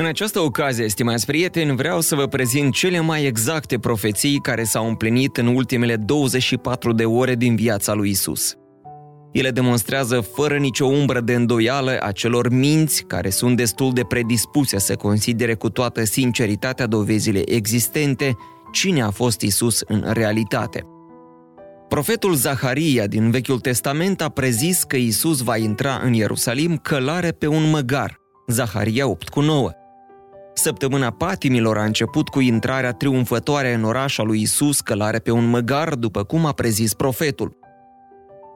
În această ocazie, stimați prieteni, vreau să vă prezint cele mai exacte profeții care s-au împlinit în ultimele 24 de ore din viața lui Isus. Ele demonstrează fără nicio umbră de îndoială a celor minți care sunt destul de predispuse să considere cu toată sinceritatea dovezile existente cine a fost Isus în realitate. Profetul Zaharia din Vechiul Testament a prezis că Isus va intra în Ierusalim călare pe un măgar, Zaharia 8 cu 9. Săptămâna patimilor a început cu intrarea triumfătoare în oraș a lui Isus călare pe un măgar, după cum a prezis profetul.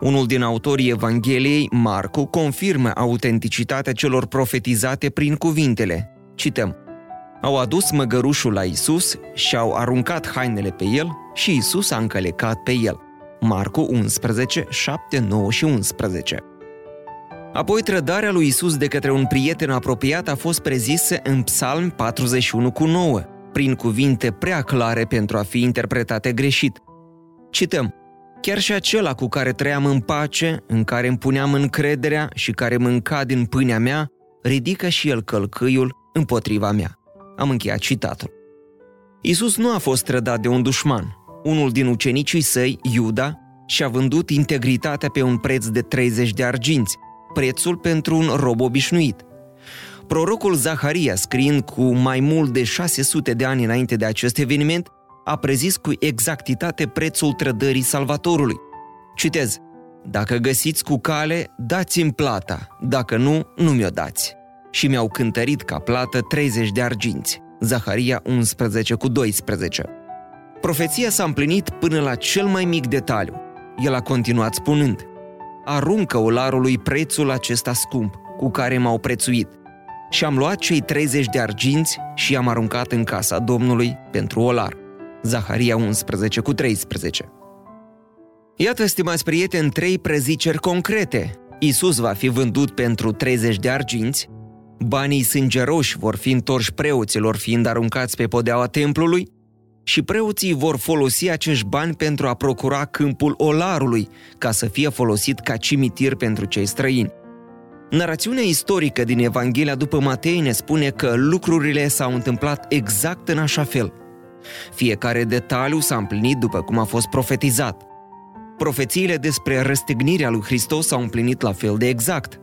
Unul din autorii Evangheliei, Marcu, confirmă autenticitatea celor profetizate prin cuvintele. Cităm. Au adus măgărușul la Isus și au aruncat hainele pe el și Isus a încălecat pe el. Marcu 11, 7, 9 și 11. Apoi trădarea lui Isus de către un prieten apropiat a fost prezisă în Psalm 41 cu 9, prin cuvinte prea clare pentru a fi interpretate greșit. Cităm, Chiar și acela cu care trăiam în pace, în care îmi puneam încrederea și care mânca din pâinea mea, ridică și el călcâiul împotriva mea. Am încheiat citatul. Isus nu a fost trădat de un dușman. Unul din ucenicii săi, Iuda, și-a vândut integritatea pe un preț de 30 de arginți, prețul pentru un rob obișnuit. Prorocul Zaharia, scriind cu mai mult de 600 de ani înainte de acest eveniment, a prezis cu exactitate prețul trădării Salvatorului. Citez, Dacă găsiți cu cale, dați-mi plata, dacă nu, nu mi-o dați. Și mi-au cântărit ca plată 30 de arginți. Zaharia 11 cu 12. Profeția s-a împlinit până la cel mai mic detaliu. El a continuat spunând, aruncă olarului prețul acesta scump, cu care m-au prețuit. Și am luat cei 30 de arginți și i-am aruncat în casa Domnului pentru olar. Zaharia 11 cu 13. Iată, stimați prieteni, trei preziceri concrete. Isus va fi vândut pentru 30 de arginți, banii sângeroși vor fi întorși preoților fiind aruncați pe podeaua templului și preoții vor folosi acești bani pentru a procura câmpul olarului, ca să fie folosit ca cimitir pentru cei străini. Narațiunea istorică din Evanghelia după Matei ne spune că lucrurile s-au întâmplat exact în așa fel – fiecare detaliu s-a împlinit după cum a fost profetizat. Profețiile despre răstignirea lui Hristos s-au împlinit la fel de exact.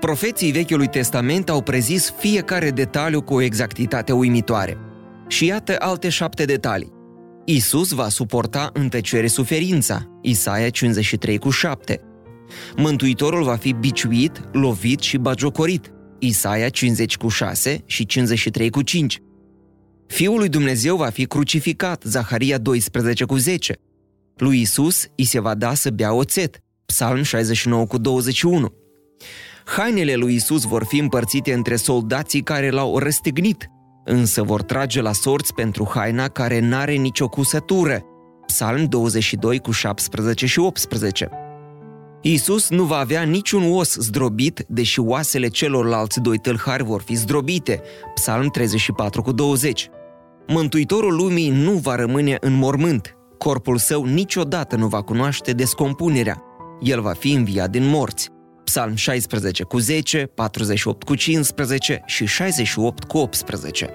Profeții Vechiului Testament au prezis fiecare detaliu cu o exactitate uimitoare. Și iată alte șapte detalii. Isus va suporta în tăcere suferința, Isaia 53 cu 7. Mântuitorul va fi biciuit, lovit și bagiocorit, Isaia 50 cu 6 și 53 cu 5. Fiul lui Dumnezeu va fi crucificat, Zaharia 12 cu 10. Lui Isus îi se va da să bea oțet, Psalm 69 cu 21. Hainele lui Isus vor fi împărțite între soldații care l-au răstignit, însă vor trage la sorți pentru haina care n-are nicio cusătură, Psalm 22 cu 17 și 18. Iisus nu va avea niciun os zdrobit, deși oasele celorlalți doi tâlhari vor fi zdrobite, Psalm 34 cu 20. Mântuitorul lumii nu va rămâne în mormânt. Corpul său niciodată nu va cunoaște descompunerea. El va fi înviat din morți. Psalm 16 cu 10, 48 cu 15 și 68 cu 18.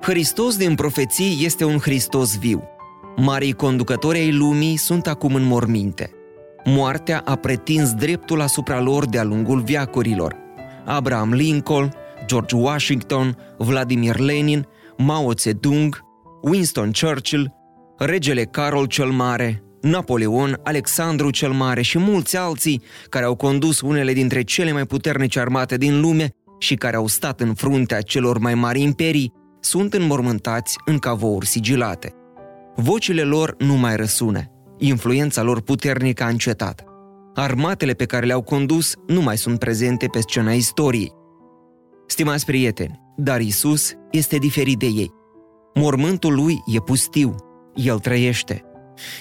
Hristos din profeții este un Hristos viu. Marii conducători ai lumii sunt acum în morminte. Moartea a pretins dreptul asupra lor de-a lungul viacurilor. Abraham Lincoln, George Washington, Vladimir Lenin Mao Zedong, Winston Churchill, regele Carol cel Mare, Napoleon, Alexandru cel Mare și mulți alții care au condus unele dintre cele mai puternice armate din lume și care au stat în fruntea celor mai mari imperii, sunt înmormântați în cavouri sigilate. Vocile lor nu mai răsună, influența lor puternică a încetat. Armatele pe care le-au condus nu mai sunt prezente pe scena istoriei. Stimați prieteni, dar Isus este diferit de ei. Mormântul lui e pustiu. El trăiește.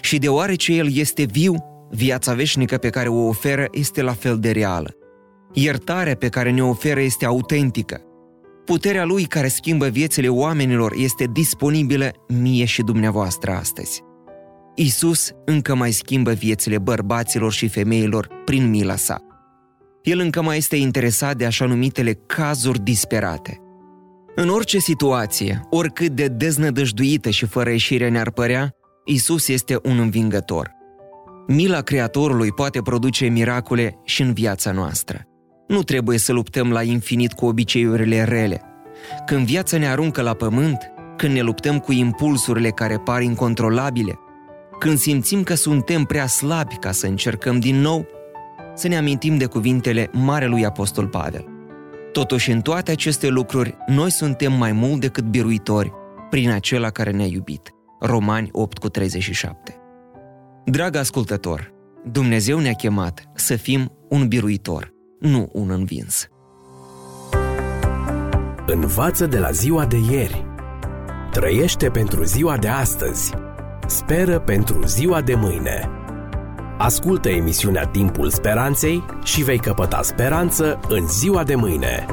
Și deoarece El este viu, viața veșnică pe care o oferă este la fel de reală. Iertarea pe care ne oferă este autentică. Puterea Lui care schimbă viețile oamenilor este disponibilă mie și dumneavoastră astăzi. Isus încă mai schimbă viețile bărbaților și femeilor prin mila sa. El încă mai este interesat de așa numitele cazuri disperate. În orice situație, oricât de deznădăjduită și fără ieșire ne-ar părea, Isus este un învingător. Mila Creatorului poate produce miracole și în viața noastră. Nu trebuie să luptăm la infinit cu obiceiurile rele. Când viața ne aruncă la pământ, când ne luptăm cu impulsurile care par incontrolabile, când simțim că suntem prea slabi ca să încercăm din nou, să ne amintim de cuvintele Marelui Apostol Pavel. Totuși, în toate aceste lucruri, noi suntem mai mult decât biruitori prin acela care ne-a iubit. Romani 8 cu 37. Drag ascultător, Dumnezeu ne-a chemat să fim un biruitor, nu un învins. Învață de la ziua de ieri. Trăiește pentru ziua de astăzi. Speră pentru ziua de mâine. Ascultă emisiunea Timpul Speranței și vei căpăta speranță în ziua de mâine.